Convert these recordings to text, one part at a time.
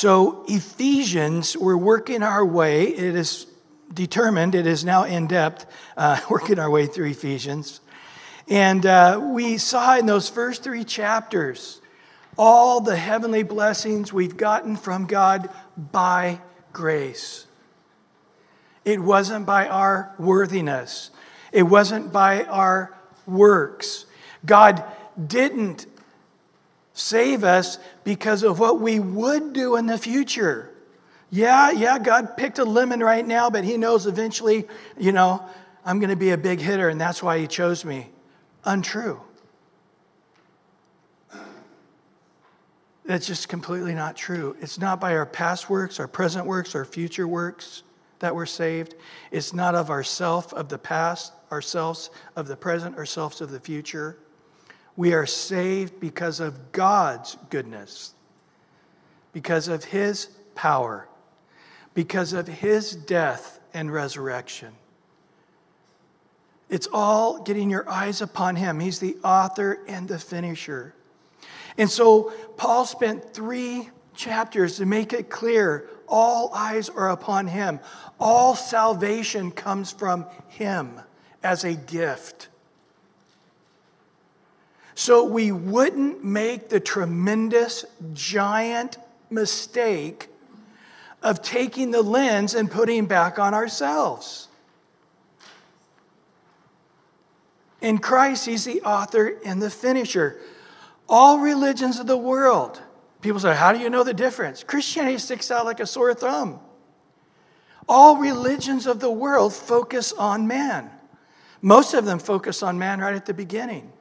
So, Ephesians, we're working our way. It is determined, it is now in depth, uh, working our way through Ephesians. And uh, we saw in those first three chapters all the heavenly blessings we've gotten from God by grace. It wasn't by our worthiness, it wasn't by our works. God didn't save us because of what we would do in the future. Yeah, yeah, God picked a lemon right now, but He knows eventually, you know, I'm going to be a big hitter, and that's why He chose me. Untrue. That's just completely not true. It's not by our past works, our present works, our future works that we're saved. It's not of ourself of the past, ourselves of the present, ourselves of the future. We are saved because of God's goodness, because of His power, because of His death and resurrection. It's all getting your eyes upon Him. He's the author and the finisher. And so Paul spent three chapters to make it clear all eyes are upon Him. All salvation comes from Him as a gift. So we wouldn't make the tremendous, giant mistake of taking the lens and putting back on ourselves. In Christ, He's the author and the finisher. All religions of the world, people say, How do you know the difference? Christianity sticks out like a sore thumb. All religions of the world focus on man. Most of them focus on man right at the beginning.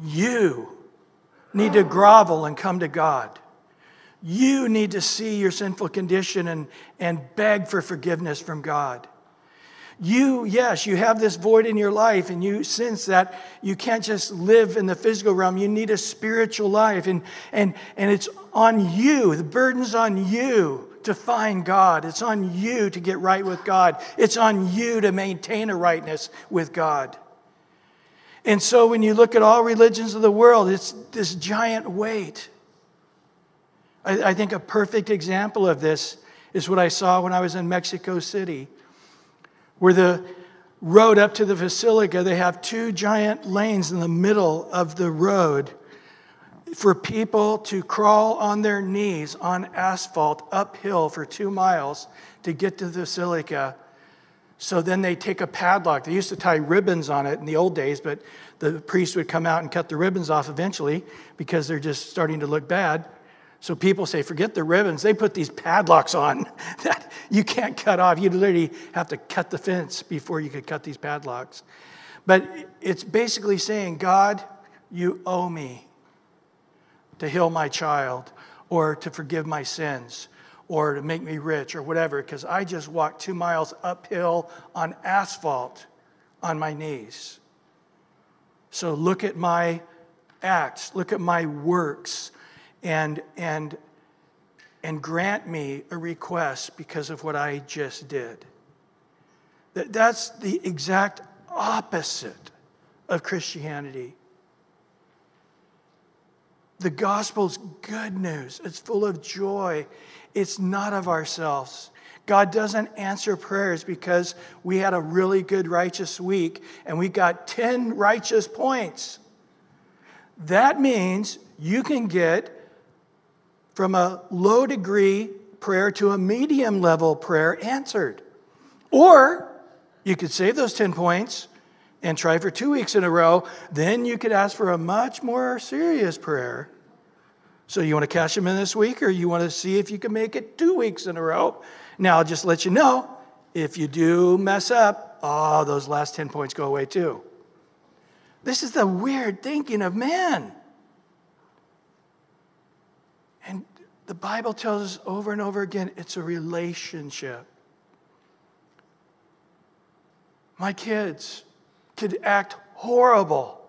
You need to grovel and come to God. You need to see your sinful condition and, and beg for forgiveness from God. You, yes, you have this void in your life, and you sense that you can't just live in the physical realm. You need a spiritual life, and, and, and it's on you. The burden's on you to find God. It's on you to get right with God. It's on you to maintain a rightness with God. And so when you look at all religions of the world, it's this giant weight. I, I, think a perfect example of this is what I saw when I was in Mexico City, where the road up to the basilica, they have two giant lanes in the middle of the road for people to crawl on their knees on asphalt uphill for two miles to get to the basilica so then they take a padlock. They used to tie ribbons on it in the old days, but the priest would come out and cut the ribbons off eventually because they're just starting to look bad. So people say, forget the ribbons. They put these padlocks on that you can't cut off. You literally have to cut the fence before you could cut these padlocks. But it's basically saying, God, you owe me to heal my child or to forgive my sins or to make me rich or whatever, because I just walked two miles uphill on asphalt on my knees. So look at my acts, look at my works, and, and, and grant me a request because of what I just did. That, That's the exact opposite of Christianity. The gospel's good news. It's full of joy. It's not of ourselves. God doesn't answer prayers because we had a really good righteous week and we got 10 righteous points. That means you can get from a low degree prayer to a medium level prayer answered. Or you could save those 10 points and try for two weeks in a row. Then you could ask for a much more serious prayer so you want to cash them in this week, or you want to see if you can make it two weeks in a row? Now, I'll just let you know if you do mess up, oh, those last 10 points go away too. This is the weird thinking of man. And the Bible tells us over and over again it's a relationship. My kids could act horrible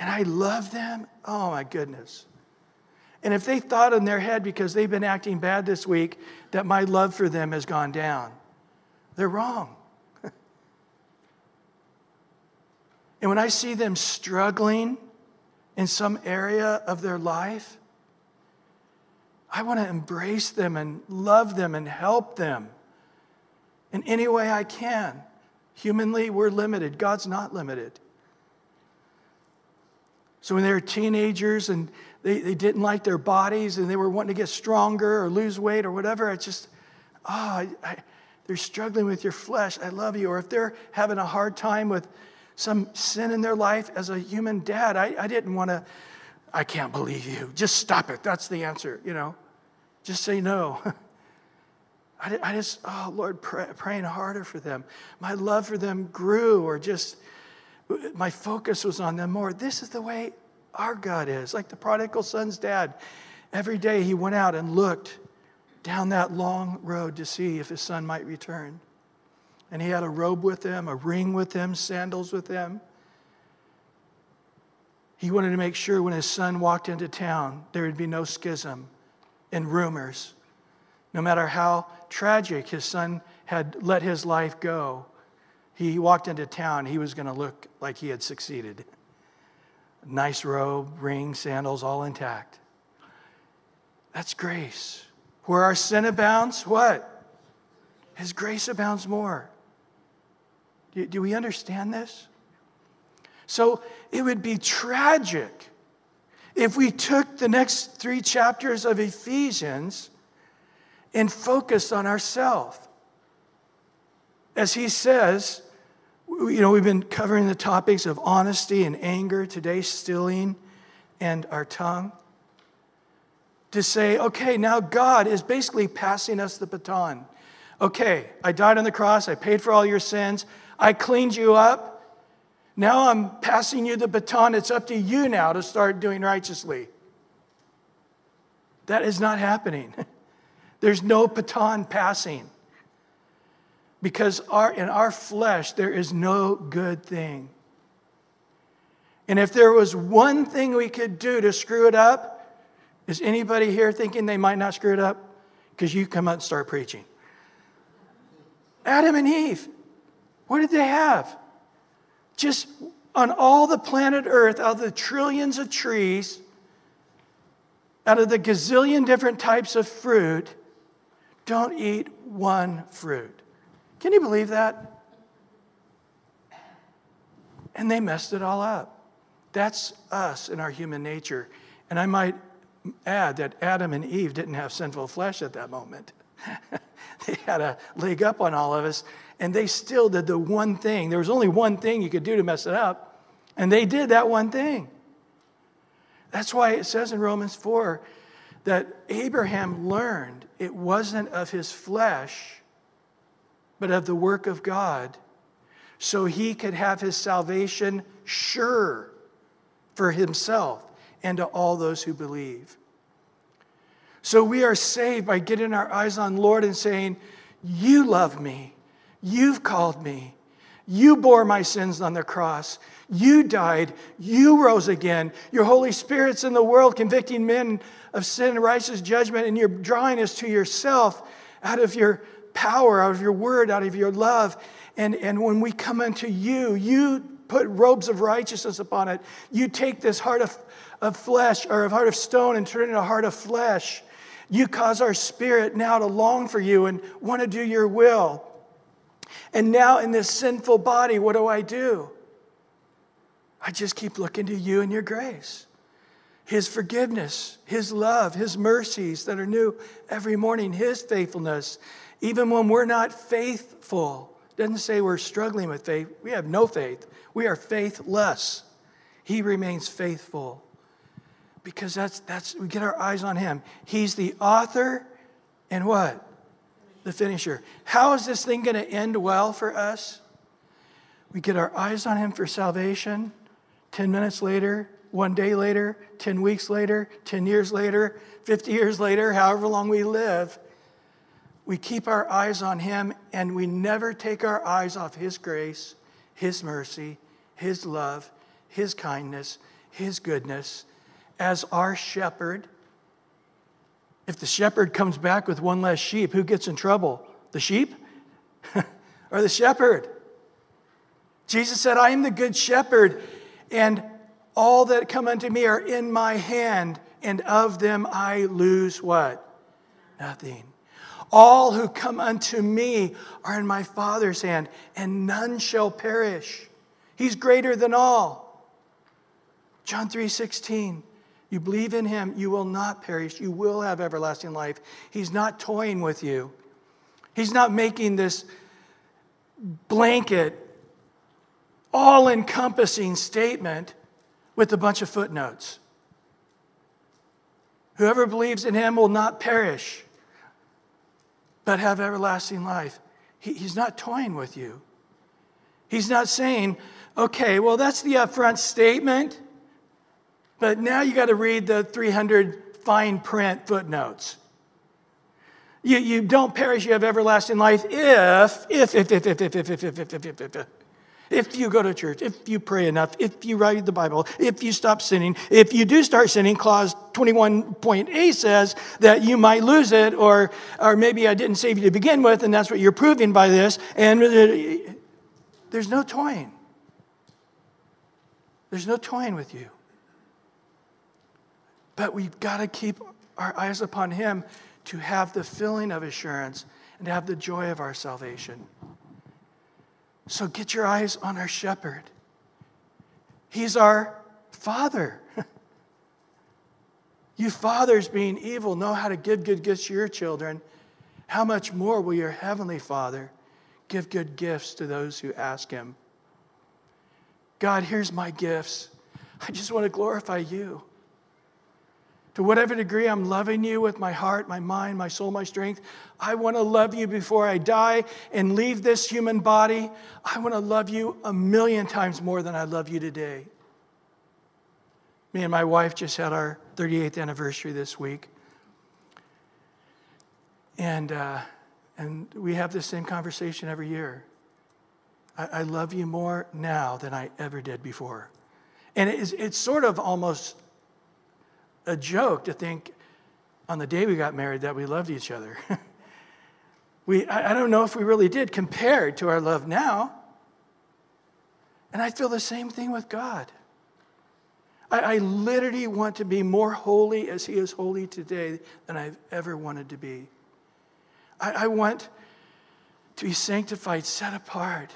and I love them. Oh my goodness. And if they thought in their head because they've been acting bad this week that my love for them has gone down, they're wrong. and when I see them struggling in some area of their life, I want to embrace them and love them and help them in any way I can. Humanly, we're limited. God's not limited. So when they were teenagers and they, they didn't like their bodies and they were wanting to get stronger or lose weight or whatever, it's just, oh, I, I, they're struggling with your flesh. I love you. Or if they're having a hard time with some sin in their life as a human dad, I, I didn't want to, I can't believe you. Just stop it. That's the answer, you know. Just say no. I, I just, oh Lord, pray, praying harder for them. My love for them grew, or just my focus was on them more. This is the way our God is, like the prodigal son's dad. Every day he went out and looked down that long road to see if his son might return. And he had a robe with him, a ring with him, sandals with him. He wanted to make sure when his son walked into town, there would be no schism and rumors. No matter how tragic his son had let his life go, he walked into town, he was going to look like he had succeeded. Nice robe, ring, sandals, all intact. That's grace. Where our sin abounds, what? His grace abounds more. Do, do we understand this? So it would be tragic if we took the next three chapters of Ephesians and focused on ourselves. As he says, you know, we've been covering the topics of honesty and anger, today, stealing, and our tongue. To say, okay, now God is basically passing us the baton. Okay, I died on the cross, I paid for all your sins, I cleaned you up. Now I'm passing you the baton. It's up to you now to start doing righteously. That is not happening. There's no baton passing. Because our, in our flesh, there is no good thing. And if there was one thing we could do to screw it up, is anybody here thinking they might not screw it up? Because you come up and start preaching. Adam and Eve, what did they have? Just on all the planet Earth, out of the trillions of trees, out of the gazillion different types of fruit, don't eat one fruit. Can you believe that? And they messed it all up. That's us in our human nature. And I might add that Adam and Eve didn't have sinful flesh at that moment. they had a leg up on all of us, and they still did the one thing. There was only one thing you could do to mess it up, and they did that one thing. That's why it says in Romans 4 that Abraham learned it wasn't of his flesh, but of the work of God, so he could have his salvation sure for himself and to all those who believe. So we are saved by getting our eyes on Lord and saying, You love me. You've called me. You bore my sins on the cross. You died. You rose again. Your Holy Spirit's in the world convicting men of sin and righteous judgment, and you're drawing us to yourself out of your power, out of your word, out of your love. And, and when we come unto you, you put robes of righteousness upon it. You take this heart of, of flesh or a heart of stone and turn it into a heart of flesh. You cause our spirit now to long for you and want to do your will. And now, in this sinful body, what do I do? I just keep looking to you and your grace. His forgiveness, His love, His mercies that are new every morning, His faithfulness. Even when we're not faithful, doesn't say we're struggling with faith. We have no faith. We are faithless. He remains faithful because that's, that's, we get our eyes on him. He's the author and what? The finisher. How is this thing going to end well for us? We get our eyes on him for salvation. 10 minutes later, one day later, 10 weeks later, 10 years later, 50 years later, however long we live, we keep our eyes on him and we never take our eyes off his grace, his mercy, his love, his kindness, his goodness as our shepherd. If the shepherd comes back with one less sheep, who gets in trouble? The sheep or the shepherd? Jesus said, I am the good shepherd, and all that come unto me are in my hand, and of them I lose what? nothing. All who come unto me are in my Father's hand, and none shall perish. He's greater than all. John 3 16. You believe in him, you will not perish. You will have everlasting life. He's not toying with you. He's not making this blanket, all encompassing statement with a bunch of footnotes. Whoever believes in him will not perish, but have everlasting life. He, he's not toying with you. He's not saying, okay, well, that's the upfront statement, but now you got to read the 300 fine print footnotes. You, you don't perish, you have everlasting life if, if, if, if, if, if, if, if, if, if, if, if, if. If you go to church, if you pray enough, if you read the Bible, if you stop sinning, if you do start sinning, clause 21.a says that you might lose it, or, or maybe I didn't save you to begin with, and that's what you're proving by this. And there's no toying. There's no toying with you. But we've got to keep our eyes upon Him to have the feeling of assurance and to have the joy of our salvation. So get your eyes on our shepherd. He's our father. you fathers, being evil, know how to give good gifts to your children. How much more will your heavenly Father give good gifts to those who ask him? God, here's my gifts. I just want to glorify you. To whatever degree I'm loving you with my heart, my mind, my soul, my strength, I want to love you before I die and leave this human body. I want to love you a million times more than I love you today. Me and my wife just had our 38th anniversary this week. And, uh, and we have the same conversation every year. I, I love you more now than I ever did before. And it's, it's sort of almost a joke to think on the day we got married that we loved each other. we, I, I don't know if we really did compared to our love now. And I feel the same thing with God. I, I literally want to be more holy as He is holy today than I've ever wanted to be. I, I want to be sanctified, set apart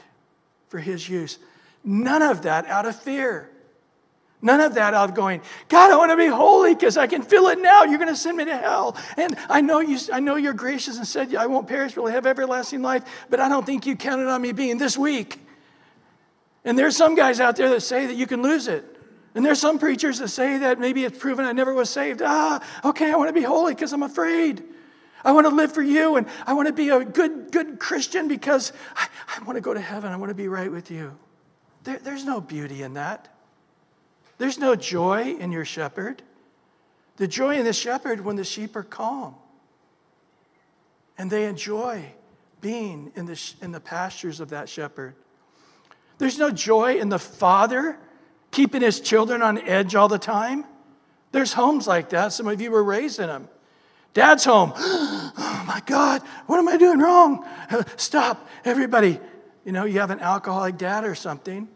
for His use. None of that out of fear. None of that out of going, God, I want to be holy because I can feel it now. You're going to send me to hell. And I know, you, I know you're gracious and said I won't perish, but I have everlasting life, but I don't think you counted on me being this weak. And there's some guys out there that say that you can lose it. And there's some preachers that say that maybe it's proven I never was saved. Ah, okay, I want to be holy because I'm afraid. I want to live for you and I want to be a good, good Christian because I, I want to go to heaven. I want to be right with you. There, there's no beauty in that. There's no joy in your shepherd. The joy in the shepherd when the sheep are calm and they enjoy being in the, in the pastures of that shepherd. There's no joy in the father keeping his children on edge all the time. There's homes like that. Some of you were raised in them. Dad's home. Oh my God, what am I doing wrong? Stop, everybody. You know, you have an alcoholic dad or something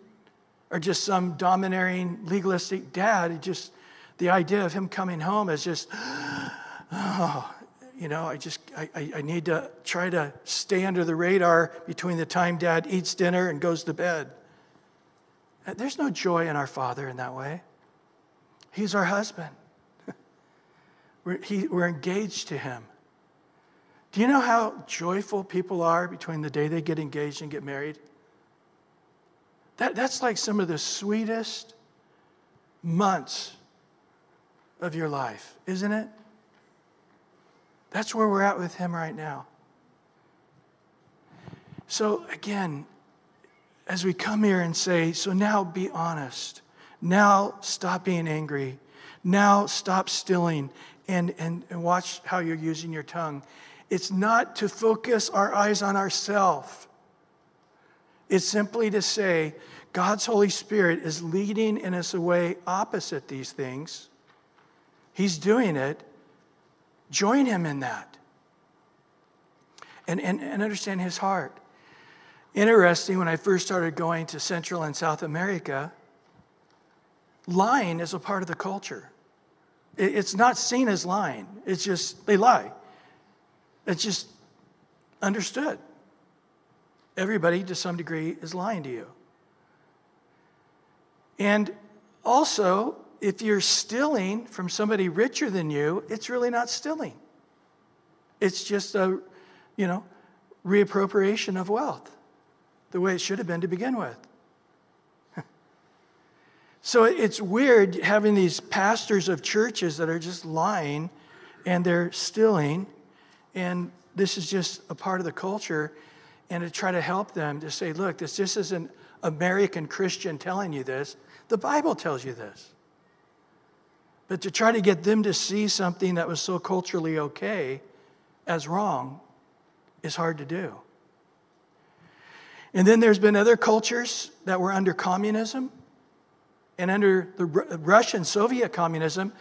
or just some domineering, legalistic dad. just the idea of him coming home is just, oh, you know, I just I, I need to try to stay under the radar between the time dad eats dinner and goes to bed. Uh, there's no joy in our father in that way. He's our husband. We're, he, we're engaged to him. Do you know how joyful people are between the day they get engaged and get married? That, that's like some of the sweetest months of your life, isn't it? That's where we're at with him right now. So, again, as we come here and say, so now be honest. Now stop being angry. Now stop stilling and, and, and watch how you're using your tongue. It's not to focus our eyes on ourselves. It's simply to say, God's Holy Spirit is leading in us a way opposite these things. He's doing it. Join Him in that. And, and, and understand His heart. Interesting, when I first started going to Central and South America, lying is a part of the culture. It's not seen as lying, it's just they lie. It's just understood. Everybody, to some degree, is lying to you. And also, if you're stealing from somebody richer than you, it's really not stealing. It's just a, you know, reappropriation of wealth, the way it should have been to begin with. so it's weird having these pastors of churches that are just lying and they're stealing, and this is just a part of the culture. And to try to help them to say, look, this just isn't American Christian telling you this. The Bible tells you this. But to try to get them to see something that was so culturally okay as wrong is hard to do. And then there's been other cultures that were under communism and under the Russian Soviet communism.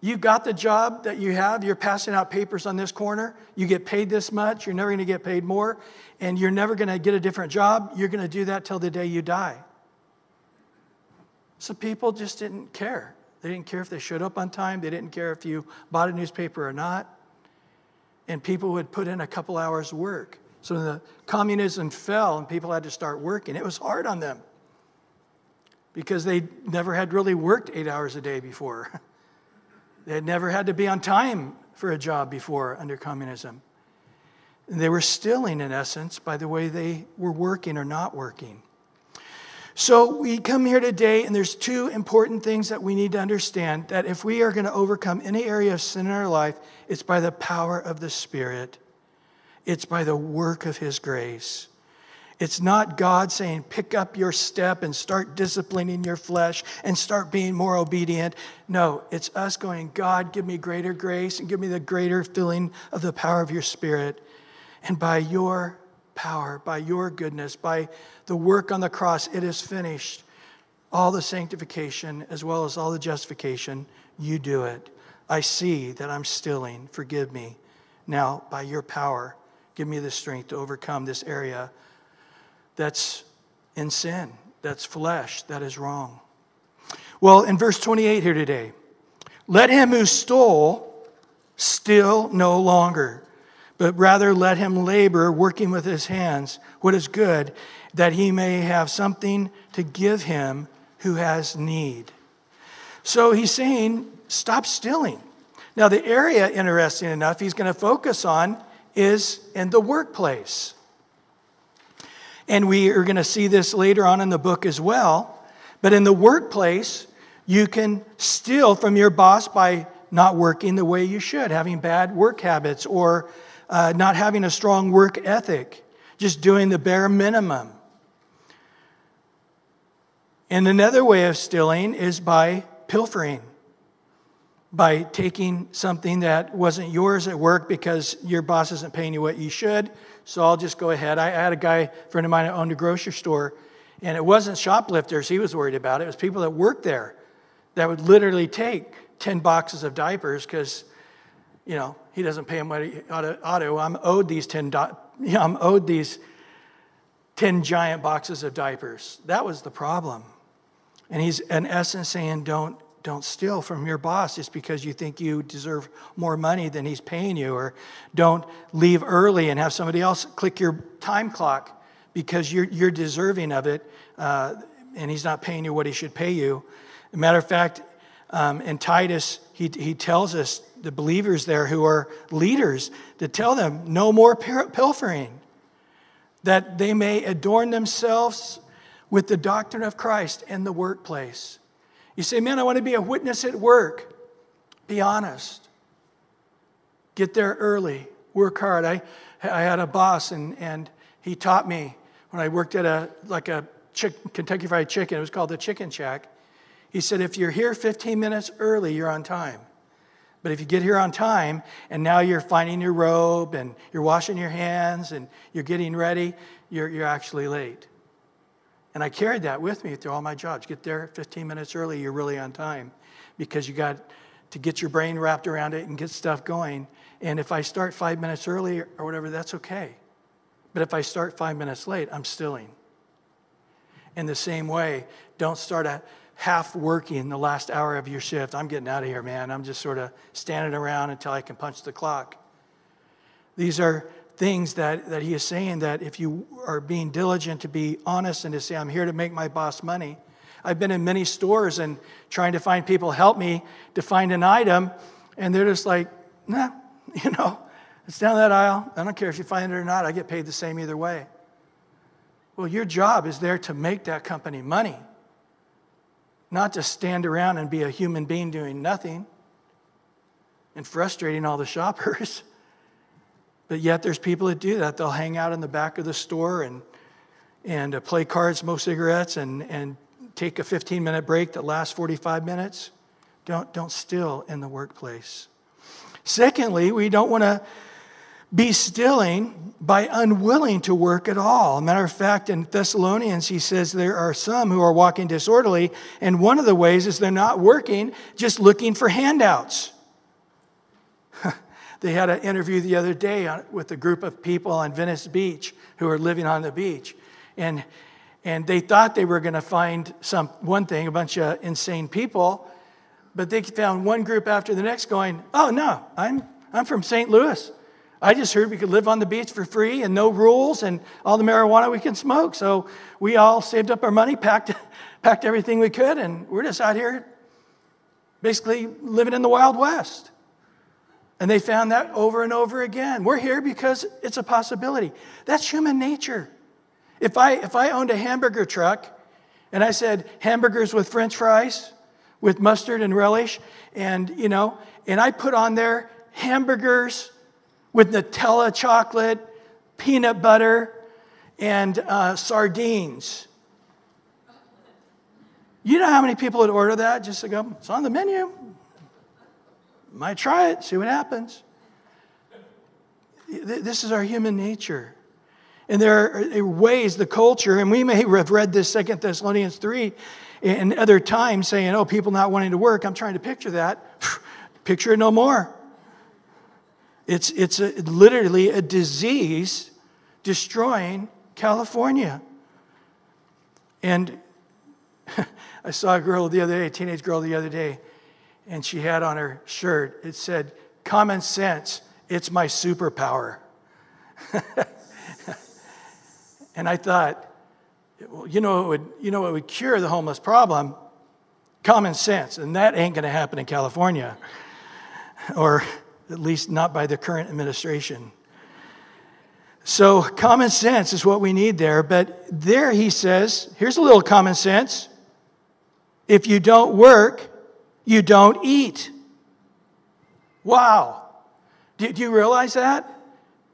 You got the job that you have, you're passing out papers on this corner, you get paid this much, you're never going to get paid more, and you're never going to get a different job. You're going to do that till the day you die. So people just didn't care. They didn't care if they showed up on time, they didn't care if you bought a newspaper or not. And people would put in a couple hours' work. So when the communism fell and people had to start working. It was hard on them because they never had really worked eight hours a day before. they had never had to be on time for a job before under communism. And they were stealing, in essence, by the way they were working or not working. So we come here today, and there's two important things that we need to understand that if we are going to overcome any area of sin in our life, it's by the power of the Spirit, it's by the work of His grace. It's not God saying, pick up your step and start disciplining your flesh and start being more obedient. No, it's us going, God, give me greater grace and give me the greater filling of the power of your Spirit. And by your power, by your goodness, by the work on the cross. It is finished. All the sanctification as well as all the justification, you do it. I see that I'm stealing. Forgive me. Now, by your power, give me the strength to overcome this area that's in sin, that's flesh, that is wrong. Well, in verse 28 here today, let him who stole steal no longer but rather let him labor, working with his hands, what is good, that he may have something to give him who has need. So he's saying, stop stealing. Now, the area, interesting enough, he's going to focus on is in the workplace. And we are going to see this later on in the book as well. But in the workplace, you can steal from your boss by not working the way you should, having bad work habits, or uh, not having a strong work ethic, just doing the bare minimum. And another way of stealing is by pilfering, by taking something that wasn't yours at work because your boss isn't paying you what you should. So I'll just go ahead. I had a guy, friend of mine, that owned a grocery store, and it wasn't shoplifters he was worried about. It was people that worked there that would literally take 10 boxes of diapers because, you know, he doesn't pay him what he ought to. I'm owed these 10, you I'm owed these 10 giant boxes of diapers. That was the problem. And he's, in essence, saying, don't, don't steal from your boss just because you think you deserve more money than he's paying you, or don't leave early and have somebody else click your time clock because you're, you're deserving of it uh, and he's not paying you what he should pay you. Matter of fact, um, in Titus, he, he tells us the believers there who are leaders to tell them no more pilfering, that they may adorn themselves with the doctrine of Christ in the workplace. You say, man, I want to be a witness at work. Be honest. Get there early. Work hard. I, I had a boss, and, and he taught me when I worked at a like a chick, Kentucky Fried Chicken. It was called the Chicken Shack. He said, if you're here 15 minutes early, you're on time. But if you get here on time and now you're finding your robe and you're washing your hands and you're getting ready, you're, you're actually late. And I carried that with me through all my jobs. Get there 15 minutes early, you're really on time because you got to get your brain wrapped around it and get stuff going. And if I start five minutes early or whatever, that's okay. But if I start five minutes late, I'm stealing. In the same way, don't start a half working the last hour of your shift. I'm getting out of here, man. I'm just sort of standing around until I can punch the clock. These are things that, that he is saying that if you are being diligent to be honest and to say, I'm here to make my boss money. I've been in many stores and trying to find people help me to find an item, and they're just like, nah, you know, it's down that aisle. I don't care if you find it or not, I get paid the same either way. Well, your job is there to make that company money, not to stand around and be a human being doing nothing and frustrating all the shoppers. But yet, there's people that do that. They'll hang out in the back of the store and, and uh, play cards, smoke cigarettes, and, and take a 15 minute break that lasts 45 minutes. Don't, don't still in the workplace. Secondly, we don't want to be stilling by unwilling to work at all. matter of fact, in Thessalonians, he says there are some who are walking disorderly, and one of the ways is they're not working, just looking for handouts. They had an interview the other day with a group of people on Venice Beach who are living on the beach. And, and they thought they were going to find some, one thing, a bunch of insane people, but they found one group after the next going, Oh, no, I'm, I'm from St. Louis. I just heard we could live on the beach for free and no rules and all the marijuana we can smoke. So we all saved up our money, packed, packed everything we could, and we're just out here basically living in the Wild West. And they found that over and over again. We're here because it's a possibility. That's human nature. If I, if I owned a hamburger truck and I said hamburgers with french fries, with mustard and relish, and, you know, and I put on there hamburgers with Nutella chocolate, peanut butter, and uh, sardines. You know how many people would order that just to go, it's on the menu. Might try it, see what happens. This is our human nature. And there are ways, the culture, and we may have read this Second Thessalonians 3 and other times saying, oh, people not wanting to work. I'm trying to picture that. picture it no more. It's, it's a, literally a disease destroying California. And I saw a girl the other day, a teenage girl the other day, and she had on her shirt, it said, Common sense, it's my superpower. and I thought, well, you know, it would, you know, it would cure the homeless problem? Common sense. And that ain't going to happen in California. Or at least not by the current administration. So, common sense is what we need there. But there he says, here's a little common sense if you don't work, you don't eat. Wow. Do, you realize that?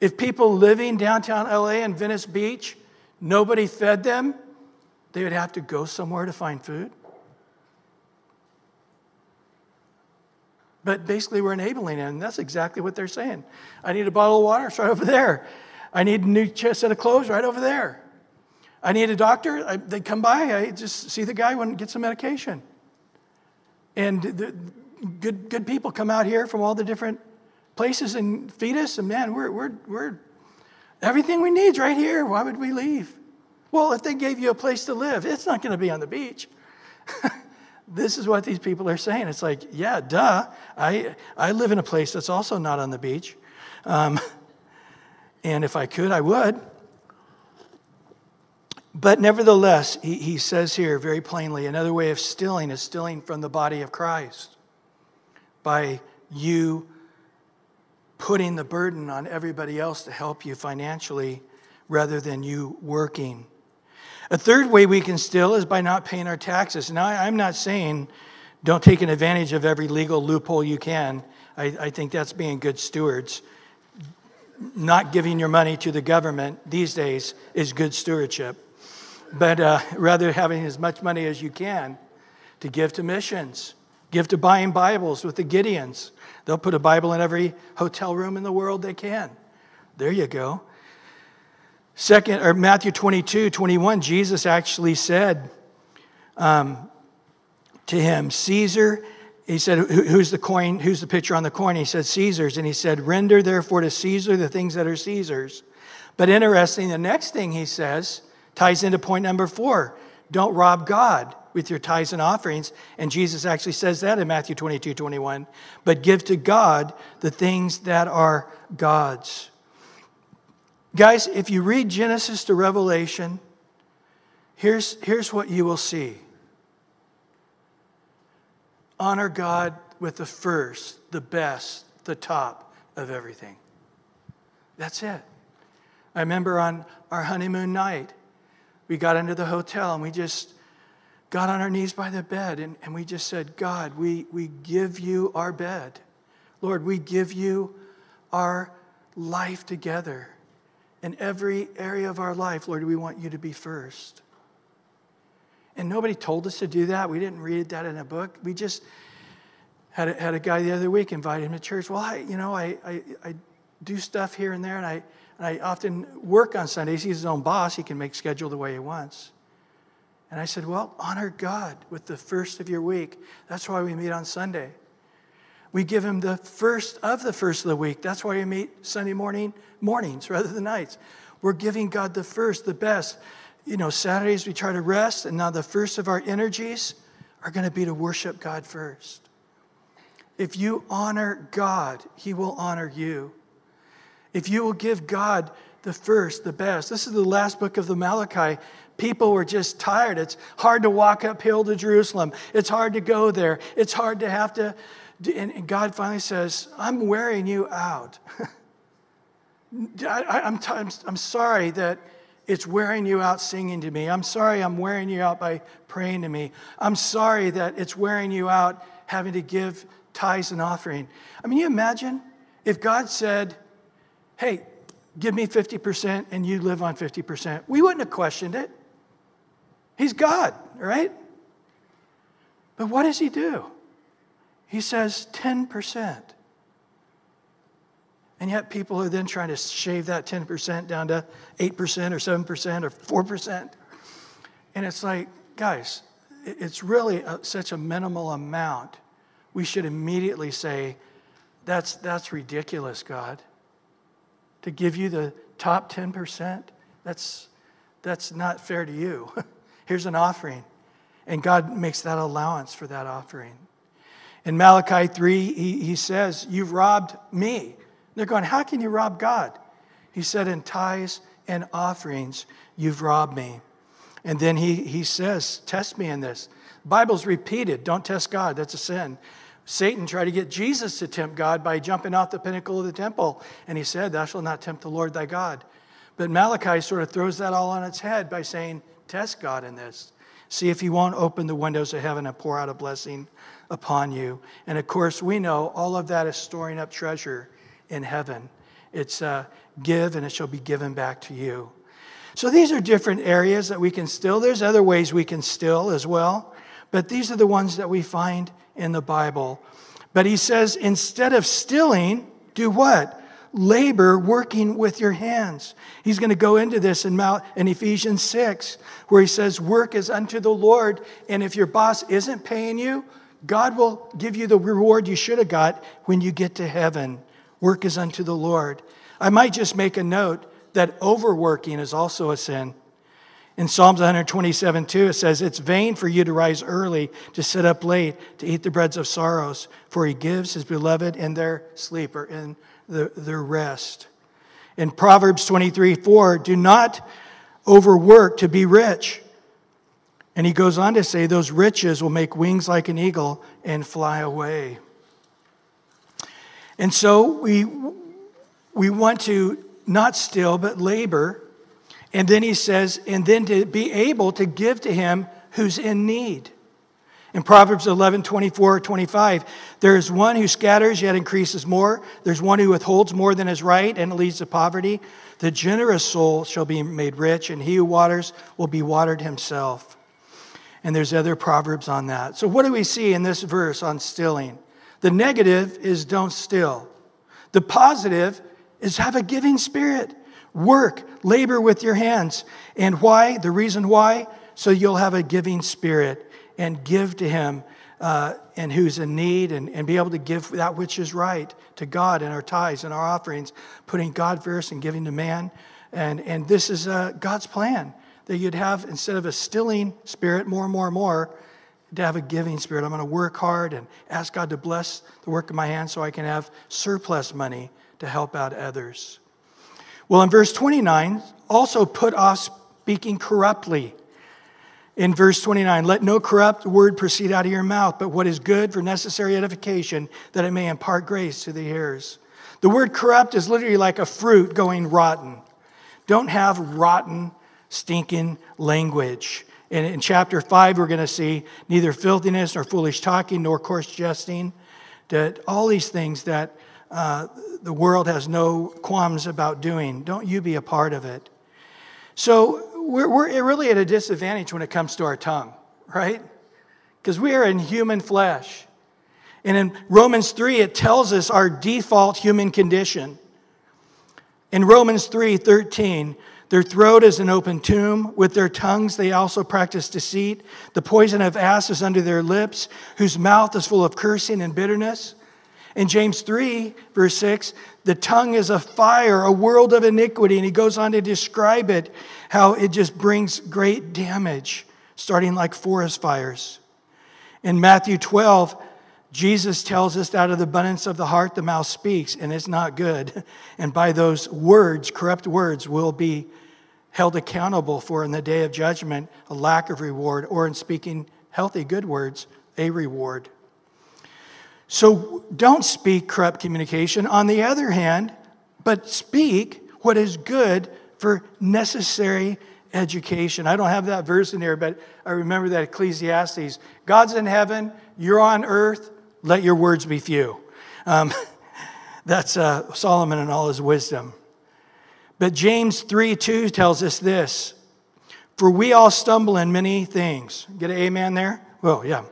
If people living downtown LA and Venice Beach, nobody fed them, they would have to go somewhere to find food. But basically, we're enabling it, and that's exactly what they're saying. I need a bottle of water, it's right over there. I need a new set of clothes, right over there. I need a doctor, I, they come by, I just see the guy and get some medication. And the, good, good people come out here from all the different places and feed us, and man, we're, we're, we're everything we need is right here. Why would we leave? Well, if they gave you a place to live, it's not going to be on the beach. this is what these people are saying. It's like, yeah, duh. I, I live in a place that's also not on the beach. Um, and if I could, I would. But nevertheless, he, he says here very plainly another way of stilling is stilling from the body of Christ by you putting the burden on everybody else to help you financially rather than you working. A third way we can still is by not paying our taxes. Now, I'm not saying don't take an advantage of every legal loophole you can. I, I think that's being good stewards. Not giving your money to the government these days is good stewardship. But uh, rather having as much money as you can to give to missions, give to buying Bibles with the Gideons. They'll put a Bible in every hotel room in the world they can. There you go. Second, or Matthew 22, 21, Jesus actually said um, to him, Caesar, he said, Who's the coin? Who's the picture on the coin? He said, Caesar's. And he said, Render therefore to Caesar the things that are Caesar's. But interesting, the next thing he says ties into point number four don't rob God with your tithes and offerings. And Jesus actually says that in Matthew 22, 21. But give to God the things that are God's. Guys, if you read Genesis to Revelation, here's, here's what you will see honor God with the first, the best, the top of everything. That's it. I remember on our honeymoon night, we got into the hotel and we just got on our knees by the bed and, and we just said, God, we, we give you our bed. Lord, we give you our life together. In every area of our life, Lord, we want you to be first. And nobody told us to do that. We didn't read that in a book. We just had a, had a guy the other week invite him to church. Well, I, you know, I, I, I do stuff here and there, and I, and I often work on Sundays. He's his own boss. He can make schedule the way he wants. And I said, Well, honor God with the first of your week. That's why we meet on Sunday. We give him the first of the first of the week. That's why we meet Sunday morning, mornings rather than nights. We're giving God the first, the best. You know, Saturdays we try to rest, and now the first of our energies are going to be to worship God first. If you honor God, He will honor you. If you will give God the first, the best. This is the last book of the Malachi. People were just tired. It's hard to walk uphill to Jerusalem. It's hard to go there. It's hard to have to. And God finally says, I'm wearing you out. I, am t- I'm sorry that it's wearing you out singing to me. I'm sorry I'm wearing you out by praying to me. I'm sorry that it's wearing you out having to give tithes and offering. I mean, you imagine if God said, hey, give me 50% and you live on 50%. We wouldn't have questioned it. He's God, right? But what does he do? He says 10%. And yet people are then trying to shave that 10% down to 8% or 7% or 4%. And it's like, guys, it's really a, such a minimal amount. We should immediately say, that's, that's ridiculous, God to give you the top 10%, that's, that's not fair to you. Here's an offering. And God makes that allowance for that offering. In Malachi 3, he, he says, You've robbed me. They're going, How can you rob God? He said, In tithes and offerings, you've robbed me. And then he, he says, Test me in this. Bible's repeated. Don't test God. That's a sin. Satan tried to get Jesus to tempt God by jumping off the pinnacle of the temple. And he said, Thou shalt not tempt the Lord thy God. But Malachi sort of throws that all on its head by saying, Test God in this. See if he won't open the windows of heaven and pour out a blessing upon you. And of course, we know all of that is storing up treasure in heaven. It's uh, give and it shall be given back to you. So these are different areas that we can still. There's other ways we can still as well. But these are the ones that we find in the Bible. But he says, instead of stilling, do what? Labor working with your hands. He's going to go into this in, Mount, in Ephesians 6, where he says, Work is unto the Lord. And if your boss isn't paying you, God will give you the reward you should have got when you get to heaven. Work is unto the Lord. I might just make a note that overworking is also a sin. In Psalms 127, 2, it says, It's vain for you to rise early, to sit up late, to eat the breads of sorrows, for he gives his beloved in their sleep or in the, their rest. In Proverbs 23, 4, do not overwork to be rich. And he goes on to say, Those riches will make wings like an eagle and fly away. And so we, we want to not still, but labor and then he says, and then to be able to give to him who's in need. In Proverbs 11, 24, 25, there is one who scatters yet increases more. There's one who withholds more than is right and leads to poverty. The generous soul shall be made rich, and he who waters will be watered himself. And there's other proverbs on that. So, what do we see in this verse on stilling? The negative is don't still. The positive is have a giving spirit. Work, labor with your hands. And why? The reason why? So you'll have a giving spirit and give to Him uh, and who's in need and, and be able to give that which is right to God in our tithes and our offerings, putting God first and giving to man. And, and this is uh, God's plan that you'd have, instead of a stilling spirit, more and more and more, to have a giving spirit. I'm going to work hard and ask God to bless the work of my hands so I can have surplus money to help out others. Well, in verse 29, also put off speaking corruptly. In verse 29, let no corrupt word proceed out of your mouth, but what is good for necessary edification, that it may impart grace to the hearers. The word corrupt is literally like a fruit going rotten. Don't have rotten, stinking language. And in chapter 5, we're going to see neither filthiness nor foolish talking nor coarse jesting, that all these things that uh, the world has no qualms about doing. Don't you be a part of it. So we're, we're really at a disadvantage when it comes to our tongue, right? Because we are in human flesh. And in Romans 3, it tells us our default human condition. In Romans 3 13, their throat is an open tomb. With their tongues, they also practice deceit. The poison of asps is under their lips, whose mouth is full of cursing and bitterness. In James 3, verse 6, the tongue is a fire, a world of iniquity. And he goes on to describe it, how it just brings great damage, starting like forest fires. In Matthew 12, Jesus tells us that out of the abundance of the heart, the mouth speaks, and it's not good. And by those words, corrupt words, will be held accountable for in the day of judgment a lack of reward, or in speaking healthy, good words, a reward. So don't speak corrupt communication. On the other hand, but speak what is good for necessary education. I don't have that verse in there, but I remember that Ecclesiastes God's in heaven, you're on earth, let your words be few. Um, that's uh, Solomon and all his wisdom. But James 3 2 tells us this For we all stumble in many things. Get an amen there? Well, yeah.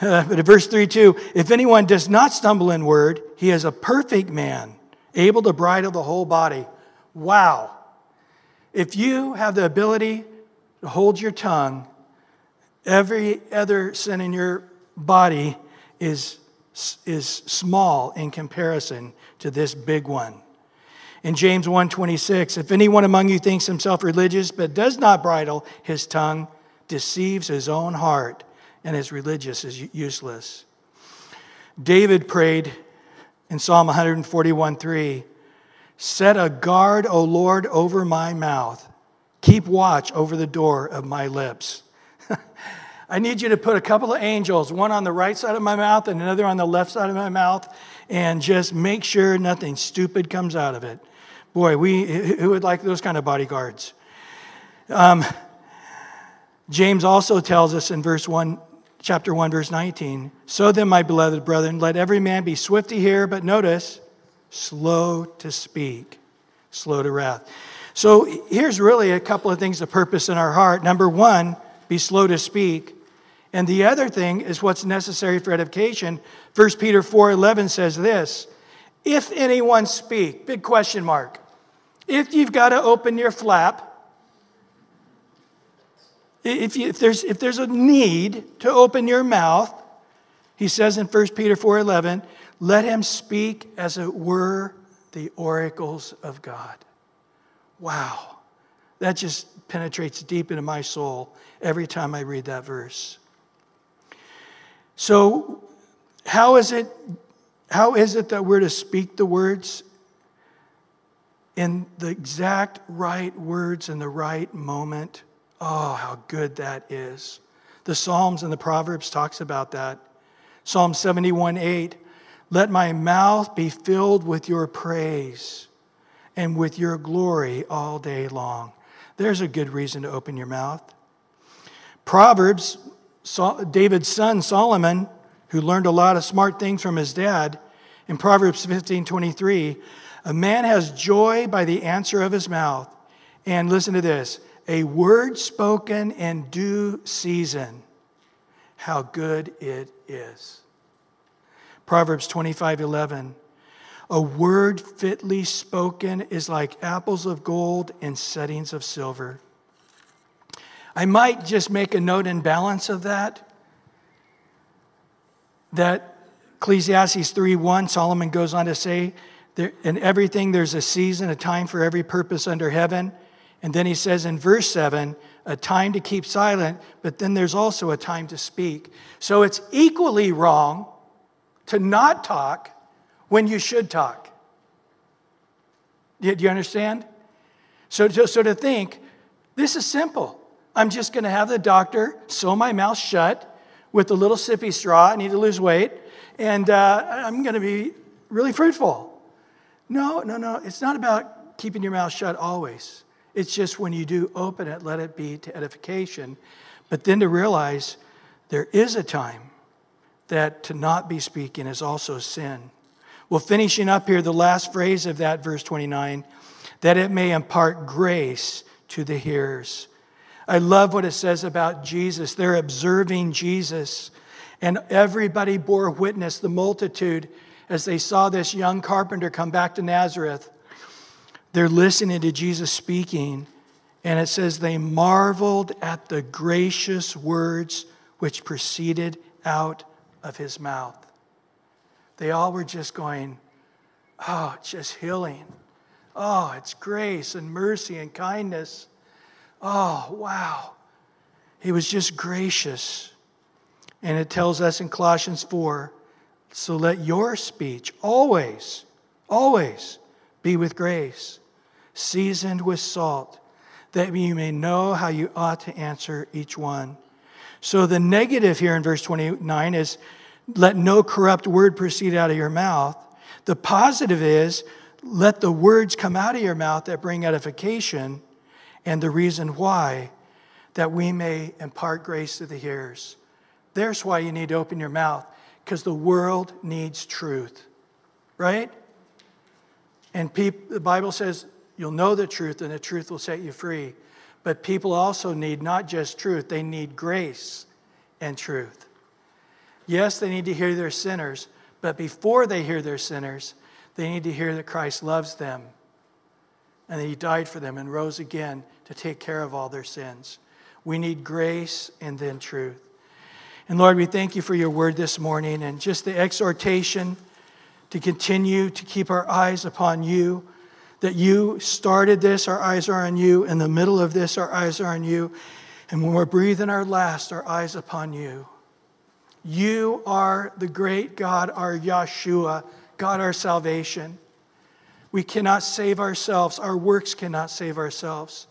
Uh, but in verse 3 2, if anyone does not stumble in word, he is a perfect man, able to bridle the whole body. Wow. If you have the ability to hold your tongue, every other sin in your body is, is small in comparison to this big one. In James 1:26, if anyone among you thinks himself religious but does not bridle his tongue, deceives his own heart, and is religious is useless. David prayed in Psalm 141:3, Set a guard, O Lord, over my mouth. Keep watch over the door of my lips. I need you to put a couple of angels, one on the right side of my mouth and another on the left side of my mouth, and just make sure nothing stupid comes out of it. Boy, we, who would like those kind of bodyguards? Um, James also tells us in verse 1, chapter 1, verse 19 So then, my beloved brethren, let every man be swift to hear, but notice, slow to speak, slow to wrath. So here's really a couple of things to purpose in our heart. Number one, be slow to speak. And the other thing is what's necessary for edification. 1 Peter 4:11 says this, if anyone speak, big question mark. If you've got to open your flap, if, you, if, there's, if there's a need to open your mouth, he says in 1 Peter 4:11, let him speak as it were the oracles of God. Wow. That just penetrates deep into my soul every time I read that verse. So, how is it how is it that we're to speak the words in the exact right words in the right moment. Oh, how good that is. The Psalms and the Proverbs talks about that. Psalm 71 8, let my mouth be filled with your praise and with your glory all day long. There's a good reason to open your mouth. Proverbs, David's son Solomon, who learned a lot of smart things from his dad, in Proverbs 15 23, a man has joy by the answer of his mouth. And listen to this a word spoken in due season. How good it is. Proverbs 25 11. A word fitly spoken is like apples of gold in settings of silver. I might just make a note in balance of that. That Ecclesiastes 3:1, Solomon goes on to say, in everything, there's a season, a time for every purpose under heaven. And then he says in verse 7, a time to keep silent, but then there's also a time to speak. So it's equally wrong to not talk when you should talk. Do you understand? So to, so to think, this is simple. I'm just going to have the doctor sew my mouth shut with a little sippy straw. I need to lose weight. And uh, I'm going to be really fruitful. No, no, no. It's not about keeping your mouth shut always. It's just when you do open it, let it be to edification. But then to realize there is a time that to not be speaking is also sin. Well, finishing up here, the last phrase of that, verse 29, that it may impart grace to the hearers. I love what it says about Jesus. They're observing Jesus, and everybody bore witness, the multitude, as they saw this young carpenter come back to Nazareth. They're listening to Jesus speaking, and it says they marveled at the gracious words which proceeded out of his mouth. They all were just going, Oh, it's just healing. Oh, it's grace and mercy and kindness. Oh, wow. He was just gracious. And it tells us in Colossians 4 so let your speech always, always be with grace, seasoned with salt, that you may know how you ought to answer each one. So the negative here in verse 29 is let no corrupt word proceed out of your mouth. The positive is let the words come out of your mouth that bring edification, and the reason why, that we may impart grace to the hearers. There's why you need to open your mouth, because the world needs truth, right? And peop- the Bible says you'll know the truth, and the truth will set you free. But people also need not just truth, they need grace and truth. Yes, they need to hear their sinners, but before they hear their sinners, they need to hear that Christ loves them and that He died for them and rose again to take care of all their sins. We need grace and then truth. And Lord, we thank you for your word this morning and just the exhortation to continue to keep our eyes upon you. That you started this, our eyes are on you. In the middle of this, our eyes are on you. And when we're breathing our last, our eyes upon you. You are the great God, our Yeshua, God, our salvation. We cannot save ourselves. Our works cannot save ourselves.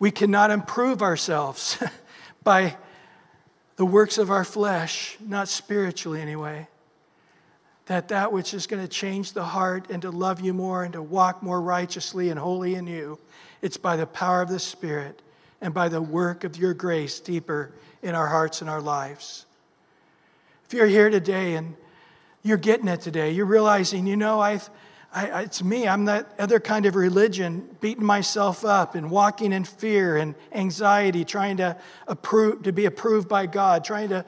We cannot improve ourselves by the works of our flesh, not spiritually anyway. That that which is going to change the heart and to love you more and to walk more righteously and holy in you, it's by the power of the Spirit and by the work of your grace deeper in our hearts and our lives. If you're here today and you're getting it today, you're realizing, you know, I've, I, it's me. I'm that other kind of religion, beating myself up and walking in fear and anxiety, trying to approve, to be approved by God, trying to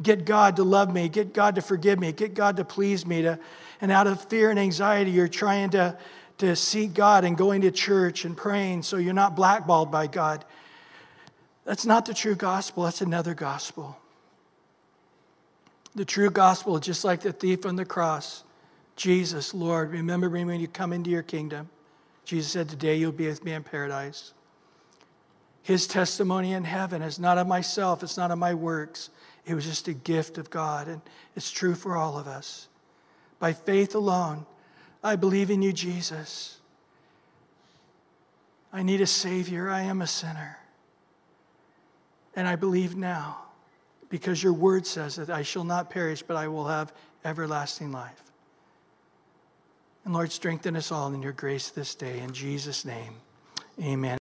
get God to love me, get God to forgive me, get God to please me. To, and out of fear and anxiety, you're trying to, to seek God and going to church and praying so you're not blackballed by God. That's not the true gospel, that's another gospel. The true gospel, just like the thief on the cross, Jesus, Lord, remember me when you come into your kingdom. Jesus said, Today you'll be with me in paradise. His testimony in heaven is not of myself, it's not of my works. It was just a gift of God, and it's true for all of us. By faith alone, I believe in you, Jesus. I need a Savior. I am a sinner. And I believe now because your word says that I shall not perish, but I will have everlasting life. And Lord, strengthen us all in your grace this day. In Jesus' name, amen.